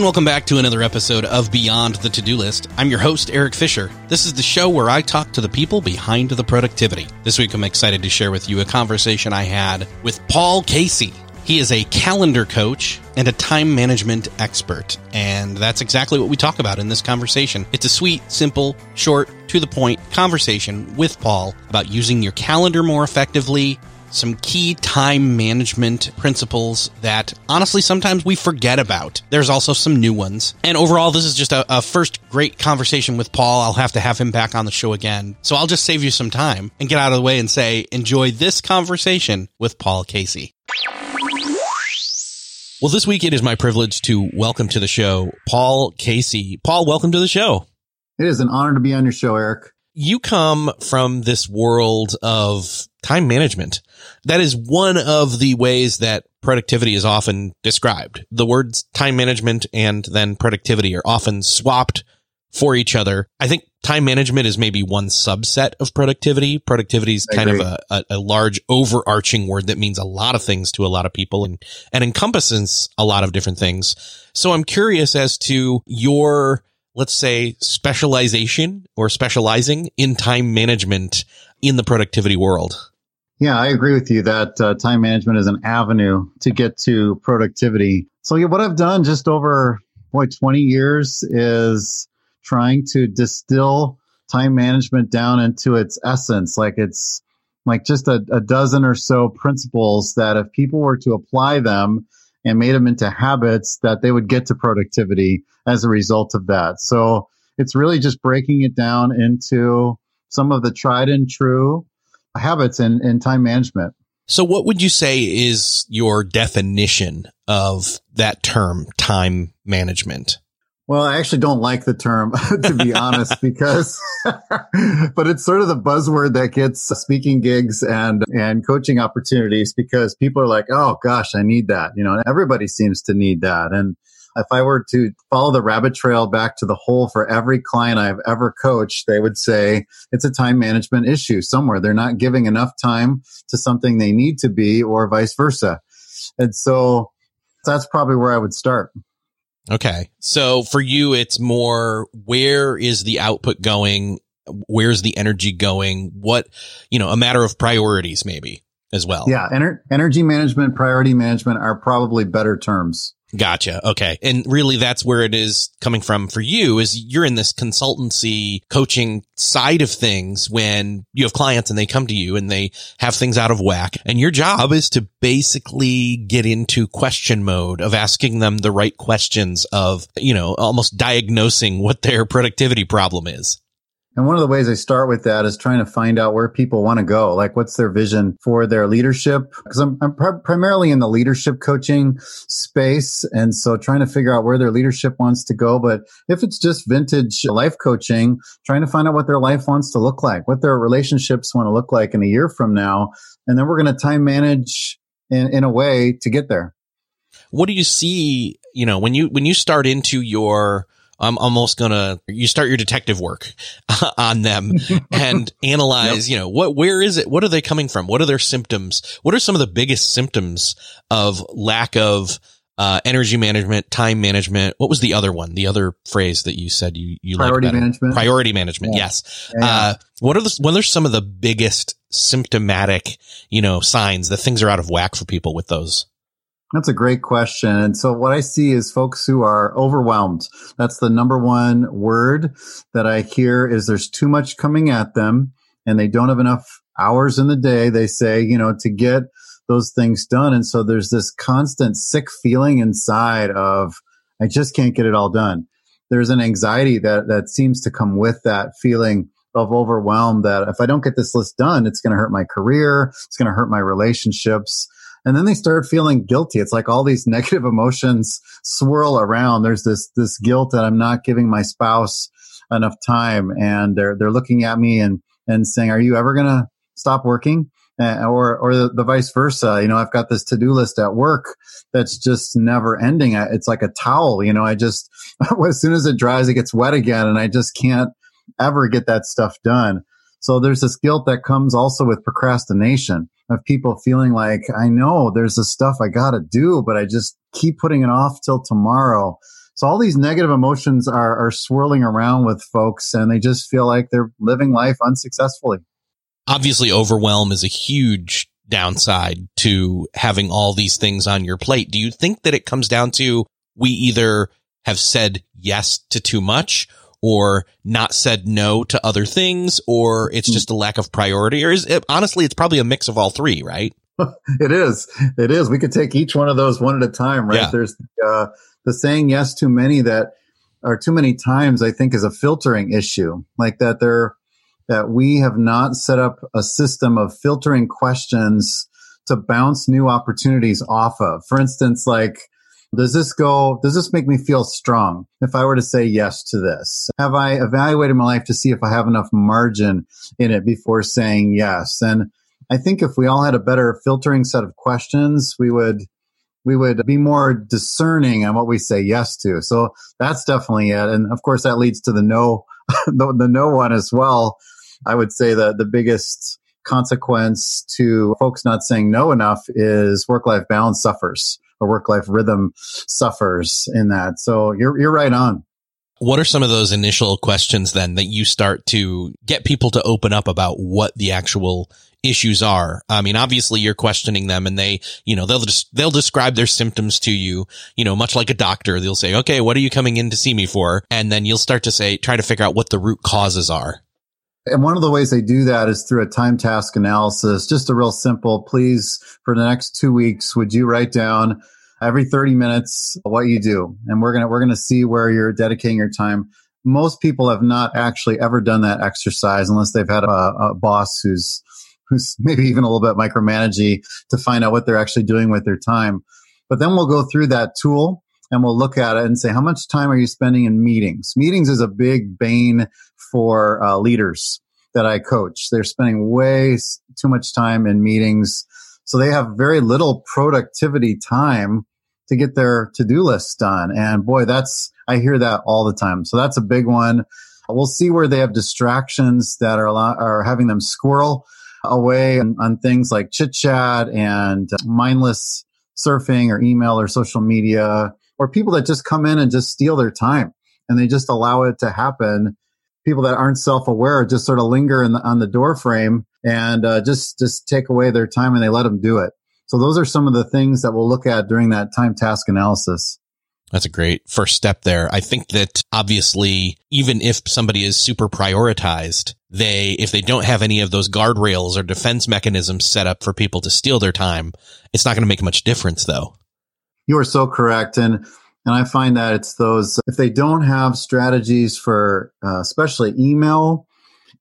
And welcome back to another episode of Beyond the To Do List. I'm your host, Erik Fisher. This is the show where I talk to the people behind the productivity. This week I'm excited to share with you a conversation I had with Paul Casey. He is a calendar coach and a time management expert. And that's exactly what we talk about in this conversation. It's a sweet, simple, short, to the point conversation with Paul about using your calendar more effectively, some key time management principles that honestly sometimes we forget about. There's also some new ones. And overall, this is just a, a, first great conversation with Paul. I'll have to have him back on the show again. So I'll just save you some time and get out of the way and say, enjoy this conversation with Paul Casey. Well, this week it is my privilege to welcome to the show Paul Casey. Paul, welcome to the show. It is an honor to be on your show, Erik. You come from this world of time management. That is one of the ways that productivity is often described. The words time management and then productivity are often swapped for each other. I think time management is maybe one subset of productivity. Productivity is kind of a, a, a, large overarching word that means a lot of things to a lot of people and, and encompasses a lot of different things. So I'm curious as to your, let's say, specialization or specializing in time management in the productivity world. Yeah, I agree with you that uh, time management is an avenue to get to productivity. So yeah, what I've done just over boy 20 years is trying to distill time management down into its essence, like it's like just a, a dozen or so principles that if people were to apply them and made them into habits, that they would get to productivity as a result of that. So it's really just breaking it down into some of the tried and true habits in, in time management. So what would you say is your definition of that term, time management? Well, I actually don't like the term, to be honest, because, but it's sort of the buzzword that gets speaking gigs and, and coaching opportunities because people are like, Oh gosh, I need that. You know, everybody seems to need that. And if I were to follow the rabbit trail back to the hole for every client I've ever coached, they would say it's a time management issue somewhere. They're not giving enough time to something they need to be or vice versa. And so that's probably where I would start. Okay. So for you, it's more where is the output going? Where's the energy going? What, you know, a matter of priorities maybe as well. Yeah. Ener- energy management, priority management are probably better terms. Gotcha. Okay. And really that's where it is coming from for you is you're in this consultancy coaching side of things when you have clients and they come to you and they have things out of whack and your job is to basically get into question mode of asking them the right questions of, you know, almost diagnosing what their productivity problem is. And one of the ways I start with that is trying to find out where people want to go. Like, what's their vision for their leadership? Because I'm, I'm pr- primarily in the leadership coaching space. And so trying to figure out where their leadership wants to go. But if it's just vintage life coaching, trying to find out what their life wants to look like, what their relationships want to look like in a year from now. And then we're going to time manage in, in a way to get there. What do you see, you know, when you, when you start into your, I'm almost gonna you start your detective work on them and analyze, yep. you know, what where is it? What are they coming from? What are their symptoms? What are some of the biggest symptoms of lack of uh, energy management, time management. What was the other one? The other phrase that you said you you priority management. Priority management. Yeah. Yes. Yeah. Uh, what are the what are some of the biggest symptomatic, you know, signs that things are out of whack for people with those? That's a great question. And so what I see is folks who are overwhelmed. That's the number one word that I hear is there's too much coming at them and they don't have enough hours in the day. They say, you know, to get those things done. And so there's this constant sick feeling inside of, I just can't get it all done. There's an anxiety that, that seems to come with that feeling of overwhelm that if I don't get this list done, it's going to hurt my career. It's going to hurt my relationships. And then they start feeling guilty. It's like all these negative emotions swirl around. There's this, this guilt that I'm not giving my spouse enough time. And they're, they're looking at me and, and saying, are you ever going to stop working? Uh, or, or the, the, vice versa. You know, I've got this to-do list at work that's just never ending. It's like a towel. You know, I just, as soon as it dries, it gets wet again and I just can't ever get that stuff done. So there's this guilt that comes also with procrastination of people feeling like, I know there's this stuff I got to do, but I just keep putting it off till tomorrow. So all these negative emotions are, are swirling around with folks and they just feel like they're living life unsuccessfully. Obviously, overwhelm is a huge downside to having all these things on your plate. Do you think that it comes down to we either have said yes to too much or not said no to other things or it's hmm. just a lack of priority or is it, honestly it's probably a mix of all three, right? it is. It is. We could take each one of those one at a time, right? Yeah. There's uh, the saying yes too many that are too many times, I think is a filtering issue. Like that there that we have not set up a system of filtering questions to bounce new opportunities off of. For instance, like, does this go, does this make me feel strong if I were to say yes to this? Have I evaluated my life to see if I have enough margin in it before saying yes? And I think if we all had a better filtering set of questions, we would we would be more discerning on what we say yes to. So that's definitely it. And of course, that leads to the no, the, the no one as well. I would say that the biggest consequence to folks not saying no enough is work life balance suffers or work life rhythm suffers in that. So you're, you're right on. What are some of those initial questions then that you start to get people to open up about what the actual issues are. I mean, obviously you're questioning them and they, you know, they'll just, they'll describe their symptoms to you, you know, much like a doctor. They'll say, okay, what are you coming in to see me for? And then you'll start to say, try to figure out what the root causes are. And one of the ways they do that is through a time task analysis. Just a real simple, please, for the next two weeks, would you write down every 30 minutes what you do? And we're going to, we're going to see where you're dedicating your time. Most people have not actually ever done that exercise unless they've had a, a boss who's who's maybe even a little bit micromanaging to find out what they're actually doing with their time. But then we'll go through that tool and we'll look at it and say, how much time are you spending in meetings? Meetings is a big bane for uh, leaders that I coach. They're spending way too much time in meetings. So they have very little productivity time to get their to-do lists done. And boy, that's, I hear that all the time. So that's a big one. We'll see where they have distractions that are, are having them squirrel away on, on things like chit chat and mindless surfing or email or social media or people that just come in and just steal their time and they just allow it to happen. People that aren't self-aware just sort of linger the, on the door frame and uh, just just take away their time and they let them do it. So those are some of the things that we'll look at during that time task analysis. That's a great first step there. I think that obviously, even if somebody is super prioritized, they, if they don't have any of those guardrails or defense mechanisms set up for people to steal their time, it's not going to make much difference though. You are so correct. And, and I find that it's those, if they don't have strategies for, uh, especially email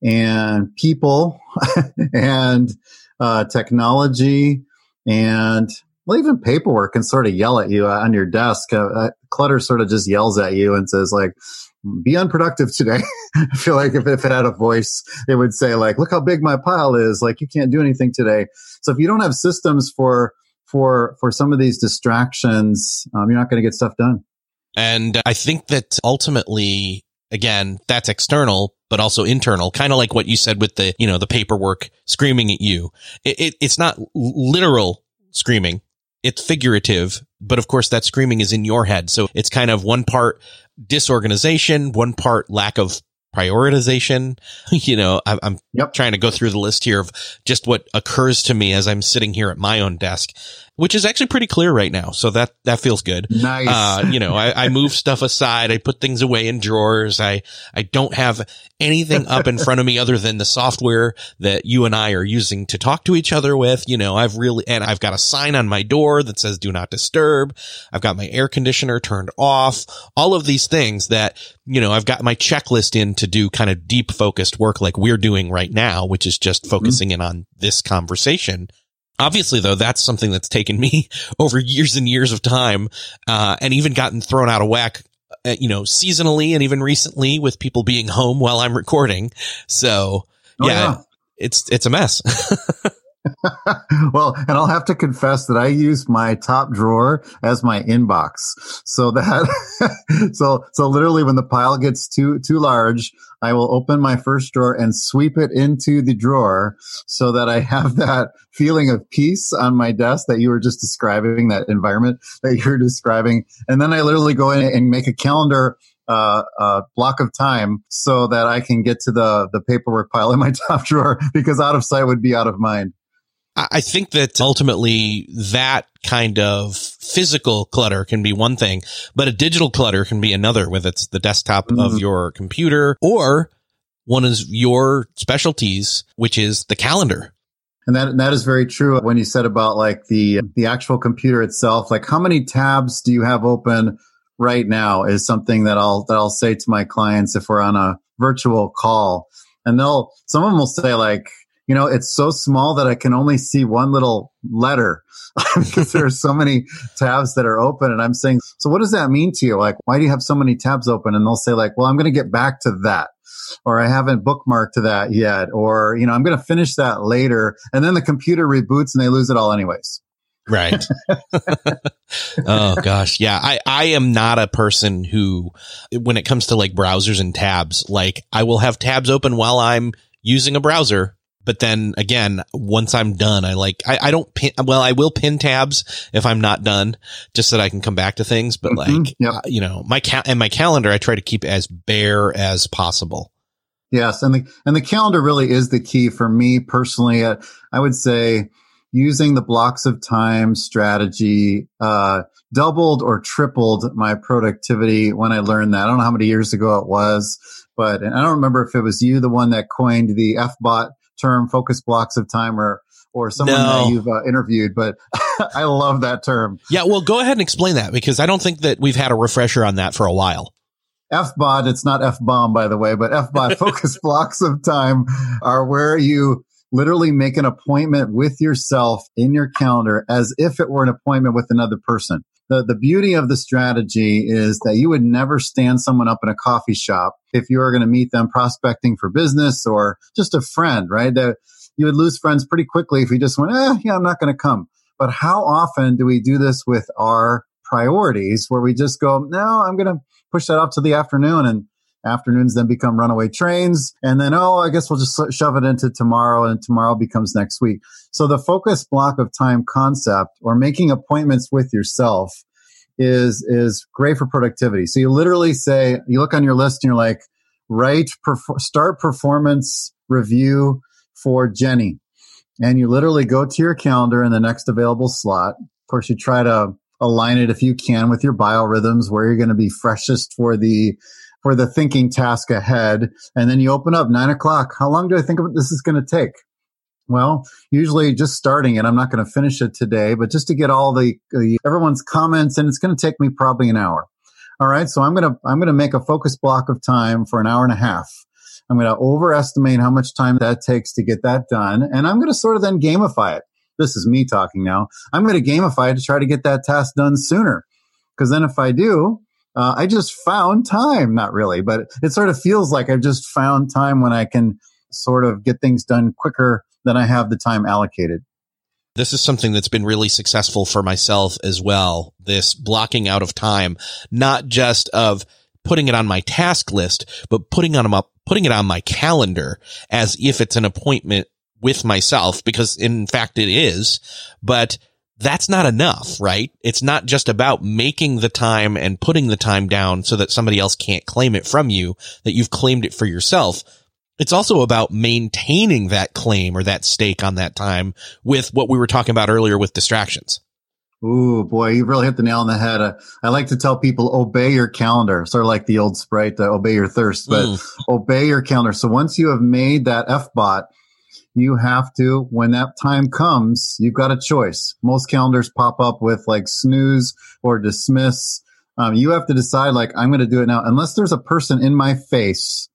and people and, uh, technology and well, even paperwork can sort of yell at you on your desk. Uh, uh, clutter sort of just yells at you and says like, be unproductive today. I feel like if, if it had a voice, it would say like, look how big my pile is. Like you can't do anything today. So if you don't have systems for, for, for some of these distractions, um, you're not going to get stuff done. And I think that ultimately, again, that's external, but also internal, kind of like what you said with the, you know, the paperwork screaming at you. It, it, it's not literal screaming it's figurative, but of course that screaming is in your head. So it's kind of one part disorganization, one part lack of prioritization. You know, I, am yep. trying to go through the list here of just what occurs to me as I'm sitting here at my own desk which is actually pretty clear right now. So that, that feels good. Nice. Uh, you know, I, I move stuff aside. I put things away in drawers. I, I don't have anything up in front of me other than the software that you and I are using to talk to each other with. You know, I've really, and I've got a sign on my door that says do not disturb. I've got my air conditioner turned off. All of these things that, you know, I've got my checklist in to do kind of deep focused work like we're doing right now, which is just mm-hmm. focusing mm-hmm. in on this conversation. Obviously, though, that's something that's taken me over years and years of time, uh, and even gotten thrown out of whack, uh, you know, seasonally and even recently with people being home while I'm recording. So, oh, yeah, yeah, it's it's a mess. well, and I'll have to confess that I use my top drawer as my inbox. So that, so, so literally when the pile gets too, too large, I will open my first drawer and sweep it into the drawer so that I have that feeling of peace on my desk that you were just describing, that environment that you're describing. And then I literally go in and make a calendar uh, uh, block of time so that I can get to the the paperwork pile in my top drawer because out of sight would be out of mind. I think that ultimately that kind of physical clutter can be one thing, but a digital clutter can be another, whether it's the desktop mm-hmm. of your computer or one of your specialties, which is the calendar. And that that is very true when you said about like the the actual computer itself. Like how many tabs do you have open right now is something that I'll that I'll say to my clients if we're on a virtual call. And they'll some of them will say like you know, it's so small that I can only see one little letter because there are so many tabs that are open. And I'm saying, so what does that mean to you? Like, why do you have so many tabs open? And they'll say like, well, I'm going to get back to that. Or I haven't bookmarked that yet. Or, you know, I'm going to finish that later. And then the computer reboots and they lose it all anyways. Right. oh gosh. Yeah. I, I am not a person who, when it comes to like browsers and tabs, like I will have tabs open while I'm using a browser but then again, once I'm done, I like, I, I don't pin, well, I will pin tabs if I'm not done just so that I can come back to things. But mm-hmm. like, yep. uh, you know, my cal and my calendar, I try to keep as bare as possible. Yes. And the, and the calendar really is the key for me personally. Uh, I would say using the blocks of time strategy, uh, doubled or tripled my productivity when I learned that. I don't know how many years ago it was, but I don't remember if it was you, the one that coined the FBOT term, focus blocks of time, or or someone no. that you've uh, interviewed, but I love that term. Yeah, well, go ahead and explain that because I don't think that we've had a refresher on that for a while. FBOT, it's not F bomb, by the way, but FBOT focus blocks of time are where you literally make an appointment with yourself in your calendar as if it were an appointment with another person. The, the beauty of the strategy is that you would never stand someone up in a coffee shop if you are going to meet them prospecting for business or just a friend, right? That you would lose friends pretty quickly if you just went, eh, yeah, I'm not going to come. But how often do we do this with our priorities where we just go, no, I'm going to push that up to the afternoon and afternoons then become runaway trains. And then, oh, I guess we'll just shove it into tomorrow and tomorrow becomes next week. So the focus block of time concept or making appointments with yourself is, is great for productivity. So you literally say, you look on your list and you're like, write, perf- start performance review for Jenny. And you literally go to your calendar in the next available slot. Of course, you try to align it if you can with your biorhythms where you're going to be freshest for the for the thinking task ahead. And then you open up nine o'clock. How long do I think this is going to take? Well, usually just starting it. I'm not going to finish it today, but just to get all the everyone's comments, and it's going to take me probably an hour. All right, so I'm gonna I'm gonna make a focus block of time for an hour and a half. I'm going to overestimate how much time that takes to get that done, and I'm going to sort of then gamify it. This is me talking now. I'm going to gamify it to try to get that task done sooner, because then if I do, uh, I just found time. Not really, but it sort of feels like I've just found time when I can sort of get things done quicker than I have the time allocated. This is something that's been really successful for myself as well. This blocking out of time, not just of putting it on my task list, but putting on up, putting it on my calendar as if it's an appointment with myself, because in fact it is, but that's not enough, right? It's not just about making the time and putting the time down so that somebody else can't claim it from you, that you've claimed it for yourself. It's also about maintaining that claim or that stake on that time with what we were talking about earlier with distractions. Ooh, boy, you really hit the nail on the head. Uh, I like to tell people obey your calendar, sort of like the old sprite, uh, obey your thirst, but mm. obey your calendar. So once you have made that FBOT, you have to, when that time comes, you've got a choice. Most calendars pop up with like snooze or dismiss. Um, you have to decide, like, I'm going to do it now, unless there's a person in my face.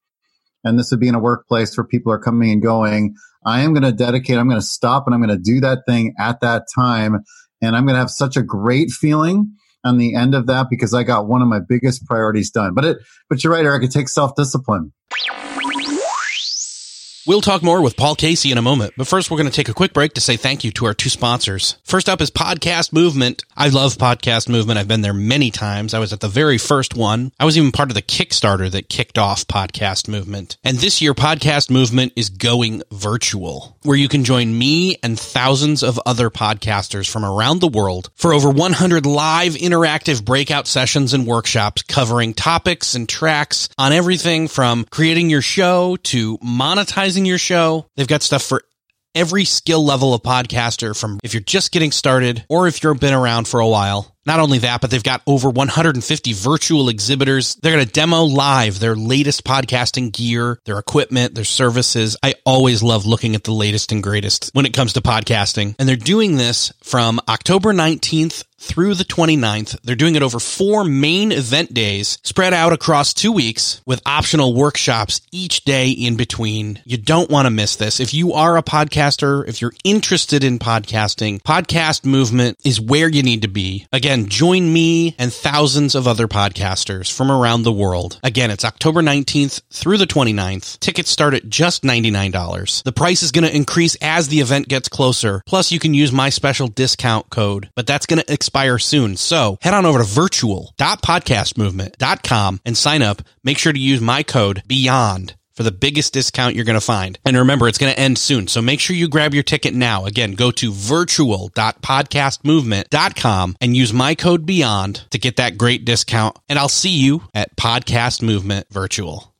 And this would be in a workplace where people are coming and going. I am going to dedicate, I'm going to stop and I'm going to do that thing at that time. And I'm going to have such a great feeling on the end of that because I got one of my biggest priorities done. But it, but you're right, Erik, it takes self discipline. We'll talk more with Paul Casey in a moment, but first we're going to take a quick break to say thank you to our two sponsors. First up is Podcast Movement. I love Podcast Movement. I've been there many times. I was at the very first one. I was even part of the Kickstarter that kicked off Podcast Movement. And this year, Podcast Movement is going virtual, where you can join me and thousands of other podcasters from around the world for over 100 live interactive breakout sessions and workshops covering topics and tracks on everything from creating your show to monetizing your show. They've got stuff for every skill level of podcaster from if you're just getting started or if you've been around for a while. Not only that, but they've got over 150 virtual exhibitors. They're going to demo live their latest podcasting gear, their equipment, their services. I always love looking at the latest and greatest when it comes to podcasting. And they're doing this from October 19th through the 29th. They're doing it over four main event days spread out across two weeks with optional workshops each day in between. You don't want to miss this. If you are a podcaster, if you're interested in podcasting, podcast movement is where you need to be. Again, join me and thousands of other podcasters from around the world. Again, it's October 19th through the 29th. Tickets start at just $99. The price is going to increase as the event gets closer. Plus, you can use my special discount code, but that's going to expire soon. So head on over to virtual.podcastmovement.com and sign up. Make sure to use my code BEYOND for the biggest discount you're going to find. And remember, it's going to end soon. So make sure you grab your ticket now. Again, go to virtual.podcastmovement.com and use my code BEYOND to get that great discount. And I'll see you at Podcast Movement Virtual.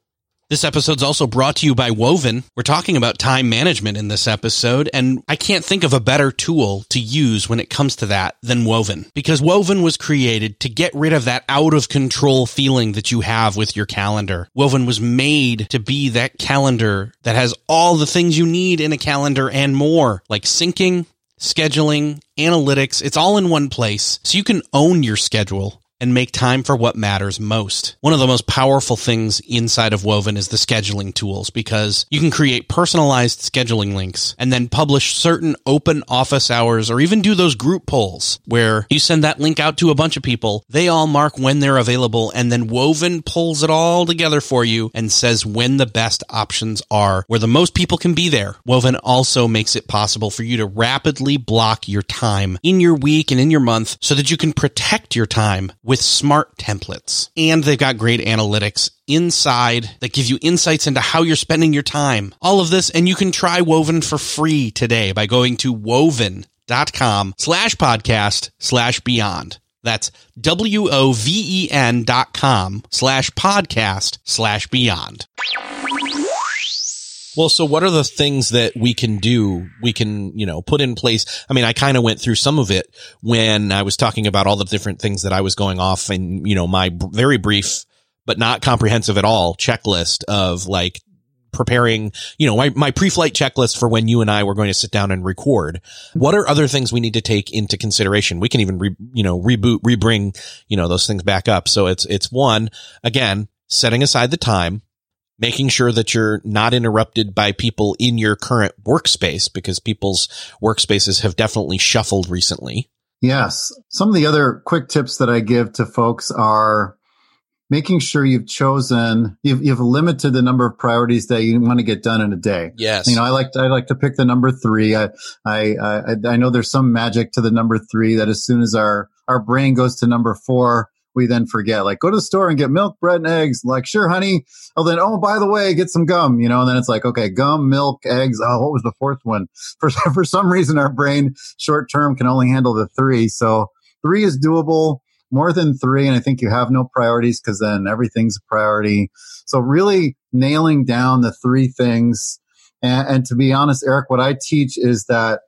This episode's also brought to you by Woven. We're talking about time management in this episode, and I can't think of a better tool to use when it comes to that than Woven. Because Woven was created to get rid of that out of control feeling that you have with your calendar. Woven was made to be that calendar that has all the things you need in a calendar and more, like syncing, scheduling, analytics. It's all in one place, so you can own your schedule and make time for what matters most. One of the most powerful things inside of Woven is the scheduling tools because you can create personalized scheduling links and then publish certain open office hours or even do those group polls where you send that link out to a bunch of people. They all mark when they're available and then Woven pulls it all together for you and says when the best options are where the most people can be there. Woven also makes it possible for you to rapidly block your time in your week and in your month so that you can protect your time with smart templates. And they've got great analytics inside that give you insights into how you're spending your time. All of this, and you can try Woven for free today by going to woven.com slash podcast slash beyond. That's W-O-V-E-N dot com slash podcast slash beyond. Well, so what are the things that we can do? We can, you know, put in place. I mean, I kind of went through some of it when I was talking about all the different things that I was going off and, you know, my b- very brief, but not comprehensive at all checklist of like preparing, you know, my, my pre-flight checklist for when you and I were going to sit down and record. What are other things we need to take into consideration? We can even, re, you know, reboot, rebring, you know, those things back up. So it's, it's one, again, setting aside the time, making sure that you're not interrupted by people in your current workspace because people's workspaces have definitely shuffled recently. Yes. Some of the other quick tips that I give to folks are making sure you've chosen, you've, you've limited the number of priorities that you want to get done in a day. Yes. You know, I like to, I like to pick the number three. I, I, I, I know there's some magic to the number three that as soon as our, our brain goes to number four, we then forget, like, go to the store and get milk, bread, and eggs. Like, sure, honey. Oh, then, oh, by the way, get some gum, you know, and then it's like, okay, gum, milk, eggs. Oh, what was the fourth one? For, for some reason, our brain short term can only handle the three. So three is doable more than three. And I think you have no priorities because then everything's a priority. So really nailing down the three things. And, and to be honest, Erik, what I teach is that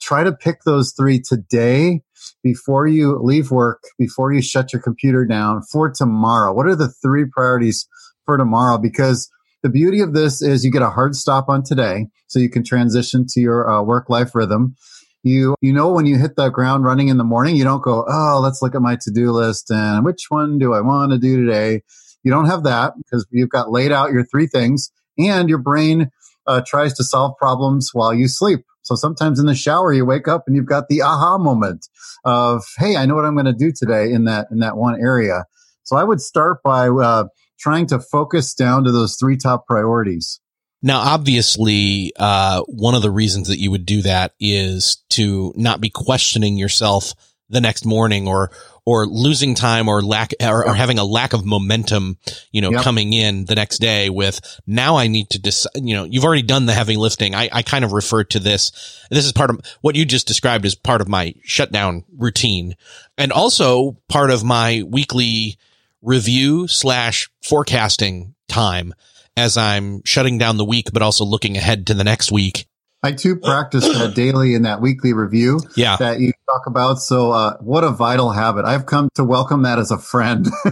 try to pick those three today before you leave work, before you shut your computer down for tomorrow? What are the three priorities for tomorrow? Because the beauty of this is you get a hard stop on today, so you can transition to your uh, work life rhythm. You you know when you hit the ground running in the morning, you don't go, oh, let's look at my to do list and which one do I want to do today. You don't have that because you've got laid out your three things, and your brain uh, tries to solve problems while you sleep. So sometimes in the shower, you wake up and you've got the aha moment of, Hey, I know what I'm going to do today in that, in that one area. So I would start by, uh, trying to focus down to those three top priorities. Now, obviously, uh, one of the reasons that you would do that is to not be questioning yourself the next morning or, or losing time or lack or, or having a lack of momentum, you know, Yep. coming in the next day with now I need to decide, you know, you've already done the heavy lifting. I, I kind of refer to this. This is part of what you just described as part of my shutdown routine and also part of my weekly review slash forecasting time as I'm shutting down the week, but also looking ahead to the next week. I too practice that daily in that weekly review Yeah. that you talk about. So, uh, what a vital habit. I've come to welcome that as a friend,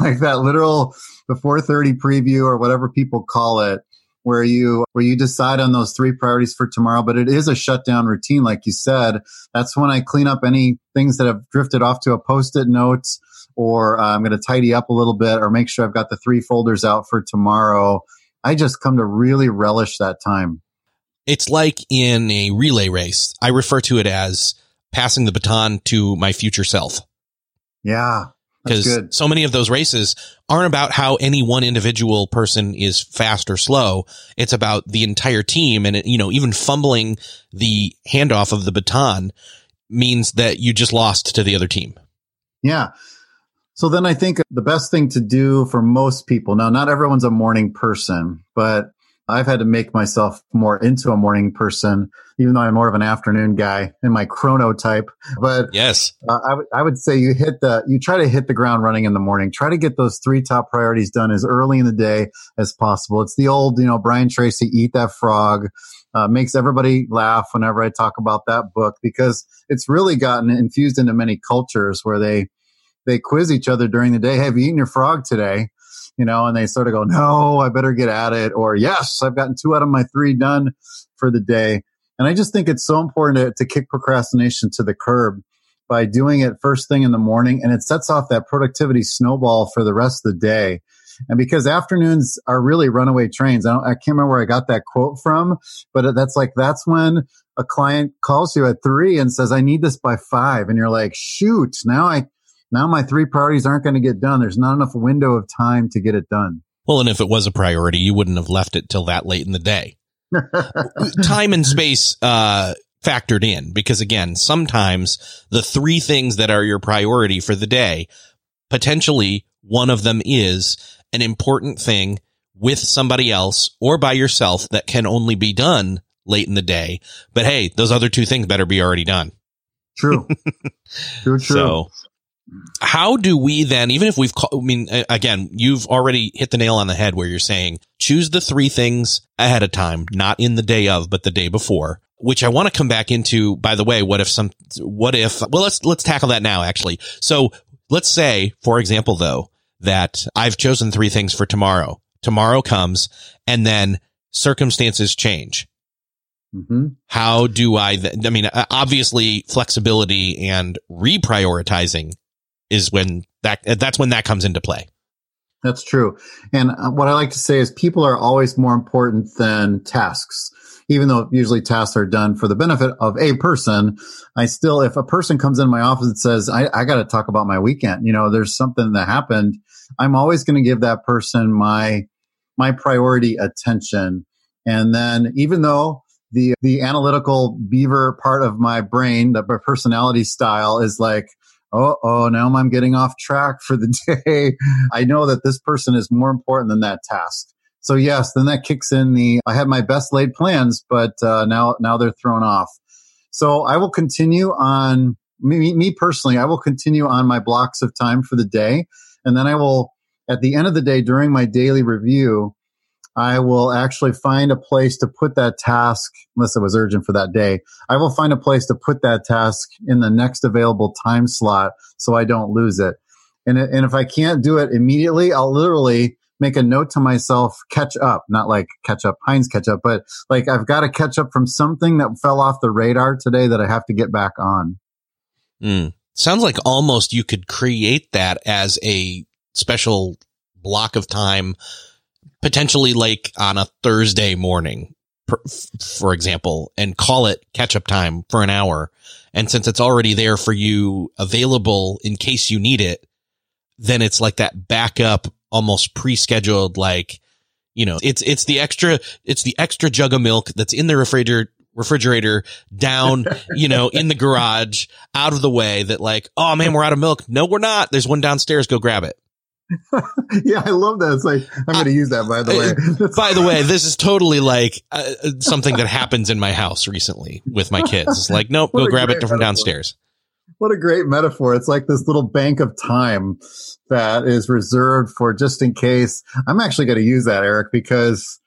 like that literal the 430 preview or whatever people call it, where you, where you decide on those three priorities for tomorrow. But it is a shutdown routine. Like you said, that's when I clean up any things that have drifted off to a post-it notes or uh, I'm going to tidy up a little bit or make sure I've got the three folders out for tomorrow. I just come to really relish that time. It's like in a relay race. I refer to it as passing the baton to my future self. Yeah. Because so many of those races aren't about how any one individual person is fast or slow. It's about the entire team. And, it, you know, even fumbling the handoff of the baton means that you just lost to the other team. Yeah. So then I think the best thing to do for most people, now, not everyone's a morning person, but I've had to make myself more into a morning person, even though I'm more of an afternoon guy in my chronotype. But Yes. uh, I would would say you hit the you try to hit the ground running in the morning. Try to get those three top priorities done as early in the day as possible. It's the old you know Brian Tracy eat that frog. Uh, makes everybody laugh whenever I talk about that book because it's really gotten infused into many cultures where they they quiz each other during the day. Hey, have you eaten your frog today? You know, and they sort of go, no, I better get at it. Or yes, I've gotten two out of my three done for the day. And I just think it's so important to, to kick procrastination to the curb by doing it first thing in the morning. And it sets off that productivity snowball for the rest of the day. And because afternoons are really runaway trains, I, I can't remember where I got that quote from, but that's like, that's when a client calls you at three and says, I need this by five. And you're like, shoot, now I, now my three priorities aren't going to get done. There's not enough window of time to get it done. Well, and if it was a priority, you wouldn't have left it till that late in the day. Time and space, uh, factored in because again, sometimes the three things that are your priority for the day, potentially one of them is an important thing with somebody else or by yourself that can only be done late in the day. But hey, those other two things better be already done. True. true, true. So how do we then, even if we've, ca- I mean, again, you've already hit the nail on the head where you're saying choose the three things ahead of time, not in the day of, but the day before, which I want to come back into, by the way, what if some, what if, well, let's, let's tackle that now, actually. So let's say, for example, though, that I've chosen three things for tomorrow. Tomorrow comes and then circumstances change hmm how do I, th- I mean, obviously flexibility and reprioritizing is when that, that's when that comes into play. That's true. And uh, what I like to say is people are always more important than tasks. Even though usually tasks are done for the benefit of a person, I still, if a person comes in my office and says, I, I got to talk about my weekend, you know, there's something that happened. I'm always going to give that person my, my priority attention. And then even though the, the analytical beaver part of my brain, the personality style is like, oh, oh, now I'm getting off track for the day. I know that this person is more important than that task. So yes, then that kicks in the, I had my best laid plans, but uh, now, now they're thrown off. So I will continue on me, me personally, I will continue on my blocks of time for the day. And then I will, at the end of the day, during my daily review, I will actually find a place to put that task, unless it was urgent for that day. I will find a place to put that task in the next available time slot so I don't lose it. And, and if I can't do it immediately, I'll literally make a note to myself, catch up, not like catch up, Heinz catch up, but like I've got to catch up from something that fell off the radar today that I have to get back on. Mm. Sounds like almost you could create that as a special block of time, potentially like on a Thursday morning, for example, and call it catch up time for an hour. And since it's already there for you available in case you need it, then it's like that backup, almost pre-scheduled, like, You know, it's, it's the extra, it's the extra jug of milk that's in the refrigerator, refrigerator down, you know, in the garage out of the way that like, oh man, we're out of milk. No, we're not. There's one downstairs. Go grab it. yeah, I love that. It's like I'm going to use that. By the way, by the way, this is totally like uh, something that happens in my house recently with my kids. It's like, nope, go grab it from downstairs. What a great metaphor. It's like this little bank of time that is reserved for just in case. I'm actually going to use that, Erik, because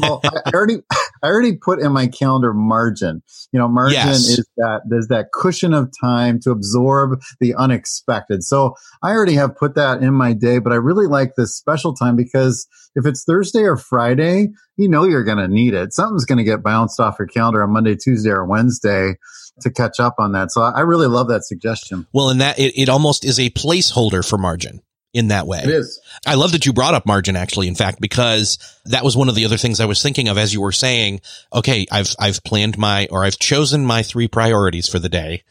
well, I, I, already, I already put in my calendar margin. You know, margin yes. is that there's that cushion of time to absorb the unexpected. So I already have put that in my day, but I really like this special time because if it's Thursday or Friday, you know you're going to need it. Something's going to get bounced off your calendar on Monday, Tuesday, or Wednesday to catch up on that. So I really love that suggestion. Well, and that it, it almost is a placeholder for margin in that way. It is. I love that you brought up margin actually, in fact, because that was one of the other things I was thinking of as you were saying, okay, I've, I've planned my, or I've chosen my three priorities for the day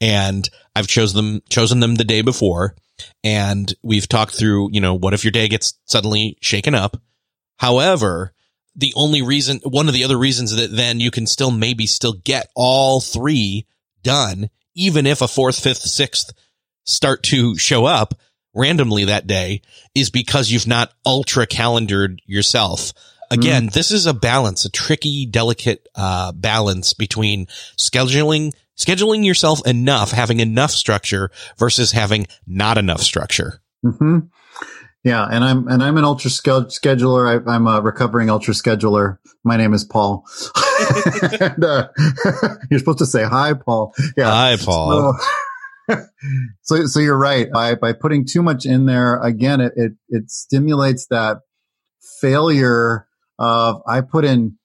and I've chosen them, chosen them the day before. And we've talked through, you know, what if your day gets suddenly shaken up? However, the only reason, one of the other reasons that then you can still maybe still get all three done, even if a fourth, fifth, sixth start to show up randomly that day is because you've not ultra calendared yourself. Again, mm. this is a balance, a tricky, delicate, uh, balance between scheduling, scheduling yourself enough, having enough structure versus having not enough structure. Mm-hmm. Yeah, and I'm and I'm an ultra scheduler. I, am a recovering ultra scheduler. My name is Paul. and, uh, you're supposed to say hi, Paul. Yeah, hi, Paul. So, so, so you're right. By by putting too much in there, again, it it, it stimulates that failure of I put in.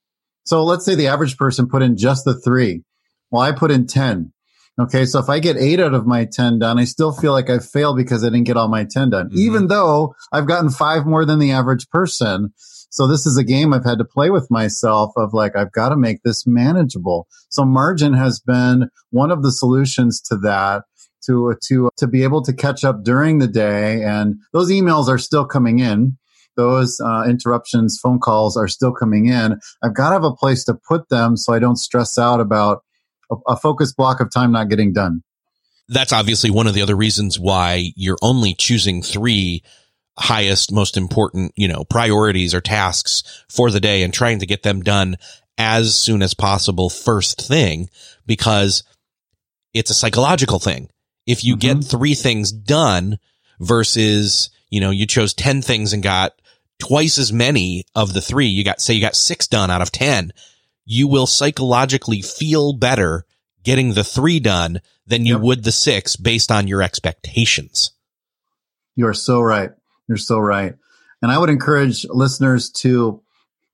So let's say the average person put in just the three. Well, I put in ten. Okay. So if I get eight out of my 10 done, I still feel like I failed because I didn't get all my 10 done, mm-hmm. even though I've gotten five more than the average person. So this is a game I've had to play with myself of like, I've got to make this manageable. So margin has been one of the solutions to that to, to, to be able to catch up during the day. And those emails are still coming in. Those uh, interruptions, phone calls are still coming in. I've got to have a place to put them so I don't stress out about a, a focused block of time not getting done. That's obviously one of the other reasons why you're only choosing three highest, most important, you know, priorities or tasks for the day and trying to get them done as soon as possible first thing because it's a psychological thing. If you mm-hmm. get three things done versus, you know, you chose 10 things and got twice as many of the three, you got, say you got six done out of 10 you will psychologically feel better getting the three done than you yep. would the six based on your expectations. You're so right. You're so right. And I would encourage listeners to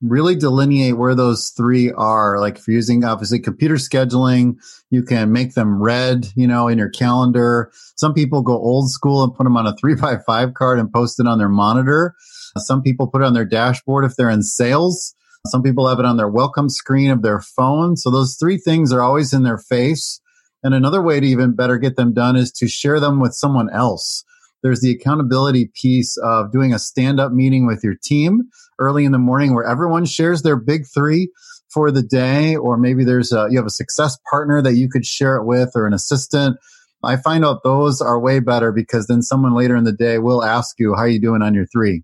really delineate where those three are. Like if you're using obviously computer scheduling, you can make them red, you know, in your calendar. Some people go old school and put them on a three by five card and post it on their monitor. Some people put it on their dashboard if they're in sales. Some people have it on their welcome screen of their phone. So those three things are always in their face. And another way to even better get them done is to share them with someone else. There's the accountability piece of doing a stand up meeting with your team early in the morning where everyone shares their big three for the day. Or maybe there's a, you have a success partner that you could share it with or an assistant. I find out those are way better because then someone later in the day will ask you, how are you doing on your three?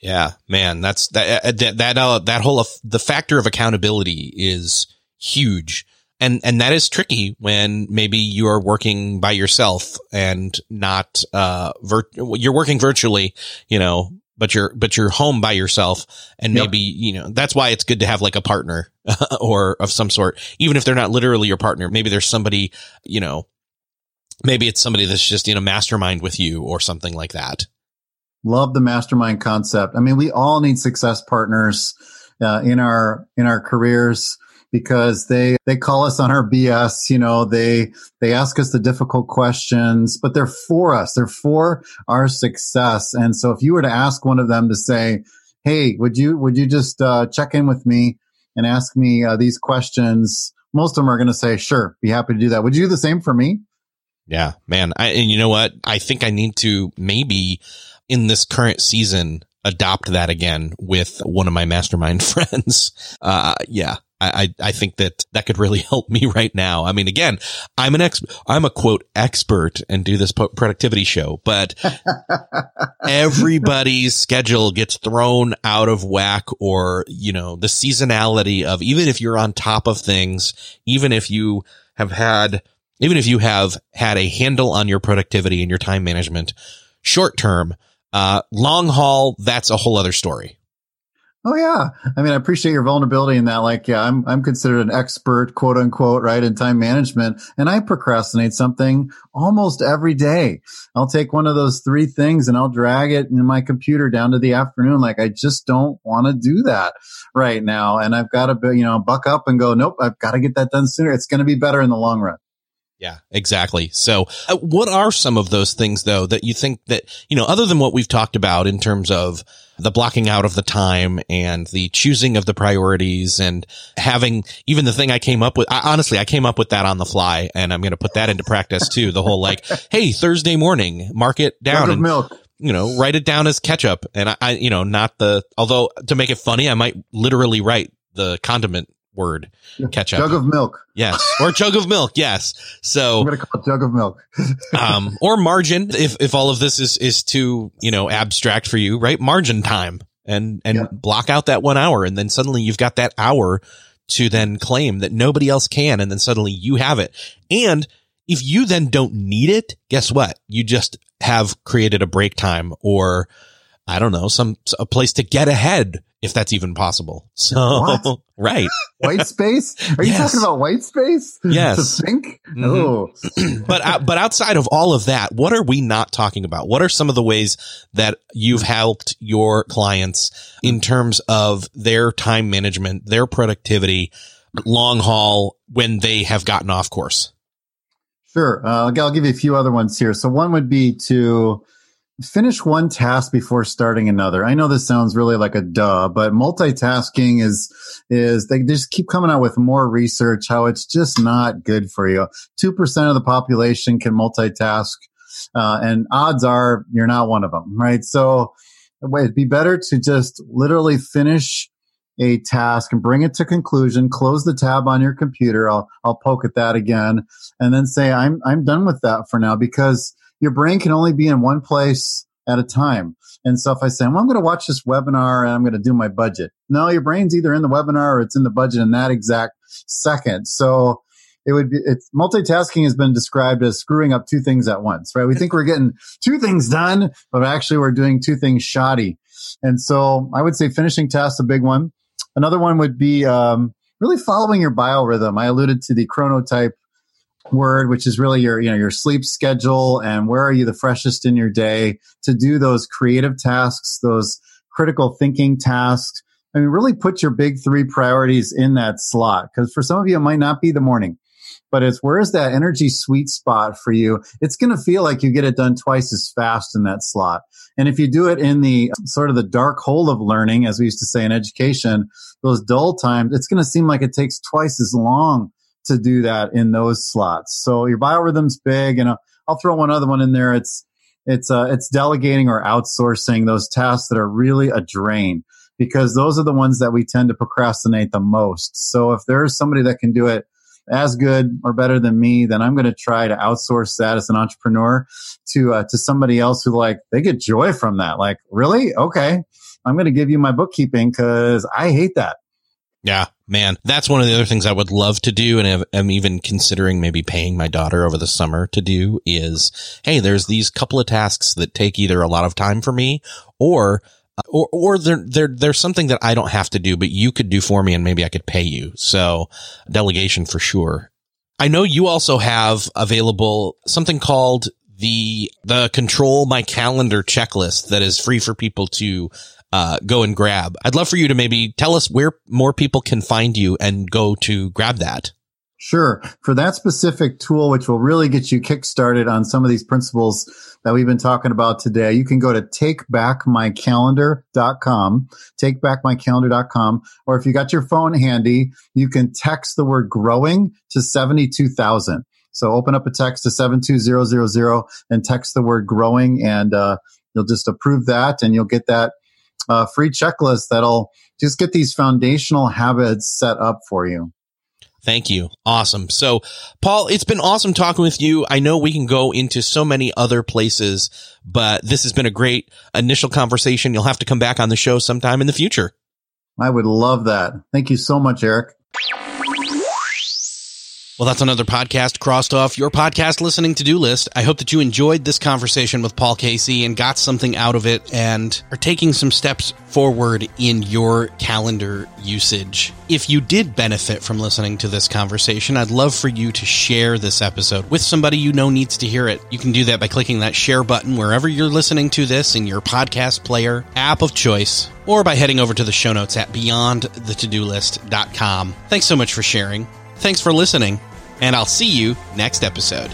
Yeah, man, that's that uh, that that, uh, that whole the factor of accountability is huge. And and that is tricky when maybe you are working by yourself and not uh vir- you're working virtually, you know, but you're but you're home by yourself and yep. maybe, you know, that's why it's good to have like a partner or of some sort, even if they're not literally your partner. Maybe there's somebody, you know, maybe it's somebody that's just in a mastermind with you or something like that. Love the mastermind concept. I mean, we all need success partners uh, in our in our careers because they they call us on our BS. You know, they they ask us the difficult questions, but they're for us. They're for our success. And so, if you were to ask one of them to say, "Hey, would you would you just uh, check in with me and ask me uh, these questions?" Most of them are going to say, "Sure, be happy to do that." Would you do the same for me? Yeah, man. I, and you know what? I think I need to maybe in this current season adopt that again with one of my mastermind friends. Uh, yeah, I, I think that that could really help me right now. I mean, again, I'm an ex, I'm a quote expert and do this productivity show, but everybody's schedule gets thrown out of whack or, you know, the seasonality of even if you're on top of things, even if you have had, even if you have had a handle on your productivity and your time management short term, uh, long haul, that's a whole other story. Oh yeah. I mean, I appreciate your vulnerability in that. Like, yeah, I'm, I'm considered an expert, quote unquote, right, in time management. And I procrastinate something almost every day. I'll take one of those three things and I'll drag it in my computer down to the afternoon. Like, I just don't want to do that right now. And I've got to, you know, buck up and go, nope, I've got to get that done sooner. It's going to be better in the long run. Yeah, exactly. So, uh, what are some of those things though that you think that, you know, other than what we've talked about in terms of the blocking out of the time and the choosing of the priorities and having even the thing I came up with, I, honestly, I came up with that on the fly and I'm going to put that into practice too. The whole like, Hey, Thursday morning, mark it down and milk. You know, write it down as ketchup. And I, I, you know, not the, although to make it funny, I might literally write the condiment word ketchup. Jug of milk. Yes. Or jug of milk. Yes. So I'm to call it jug of milk. um, or margin if, if all of this is, is too, you know, abstract for you, right? Margin time and, and yeah. block out that one hour. And then suddenly you've got that hour to then claim that nobody else can. And then suddenly you have it. And if you then don't need it, guess what? You just have created a break time or I don't know, some, a place to get ahead if that's even possible. So, what? right. white space? Are you talking about white space? Yes. To think? Mm-hmm. Oh. but, but outside of all of that, what are we not talking about? What are some of the ways that you've helped your clients in terms of their time management, their productivity, long haul when they have gotten off course? Sure. Uh, I'll give you a few other ones here. So one would be to, finish one task before starting another. I know this sounds really like a duh, but multitasking is, is they just keep coming out with more research how it's just not good for you. 2% of the population can multitask. Uh, and odds are you're not one of them, right? So it'd be better to just literally finish a task and bring it to conclusion, close the tab on your computer. I'll, I'll poke at that again and then say, I'm, I'm done with that for now because your brain can only be in one place at a time. And so if I say, well, I'm going to watch this webinar and I'm going to do my budget. No, your brain's either in the webinar or it's in the budget in that exact second. So it would be, it's multitasking has been described as screwing up two things at once, right? We think we're getting two things done, but actually we're doing two things shoddy. And so I would say finishing tasks, a big one. Another one would be, um, really following your biorhythm. I alluded to the chronotype word, which is really your, you know, your sleep schedule and where are you the freshest in your day to do those creative tasks, those critical thinking tasks. I mean, really put your big three priorities in that slot. Cause for some of you, it might not be the morning, but it's where's that energy sweet spot for you? It's going to feel like you get it done twice as fast in that slot. And if you do it in the sort of the dark hole of learning, as we used to say in education, those dull times, it's going to seem like it takes twice as long to do that in those slots. So your biorhythm's big, and I'll, I'll throw one other one in there. It's it's uh, it's delegating or outsourcing those tasks that are really a drain because those are the ones that we tend to procrastinate the most. So if there's somebody that can do it as good or better than me, then I'm going to try to outsource that as an entrepreneur to uh, to somebody else who like they get joy from that. Like, really? Okay, I'm going to give you my bookkeeping because I hate that. Yeah, man, that's one of the other things I would love to do. And I'm even considering maybe paying my daughter over the summer to do is, Hey, there's these couple of tasks that take either a lot of time for me or, uh, or, or there, there, there's something that I don't have to do, but you could do for me and maybe I could pay you. So delegation for sure. I know you also have available something called the, the control my calendar checklist that is free for people to uh, go and grab. I'd love for you to maybe tell us where more people can find you and go to grab that. Sure. For that specific tool, which will really get you kickstarted on some of these principles that we've been talking about today, you can go to takebackmycalendar.com, takebackmycalendar.com, or if you got your phone handy, you can text the word growing to 72,000. So open up a text to 72000 and text the word growing and, uh, you'll just approve that and you'll get that a free checklist that'll just get these foundational habits set up for you. Thank you. Awesome. So, Paul, it's been awesome talking with you. I know we can go into so many other places, but this has been a great initial conversation. You'll have to come back on the show sometime in the future. I would love that. Thank you so much, Erik. Well, that's another podcast crossed off your podcast listening to do list. I hope that you enjoyed this conversation with Paul Casey and got something out of it and are taking some steps forward in your calendar usage. If you did benefit from listening to this conversation, I'd love for you to share this episode with somebody you know needs to hear it. You can do that by clicking that share button wherever you're listening to this in your podcast player app of choice or by heading over to the show notes at beyondthetodolist.com. Thanks so much for sharing. Thanks for listening, and I'll see you next episode.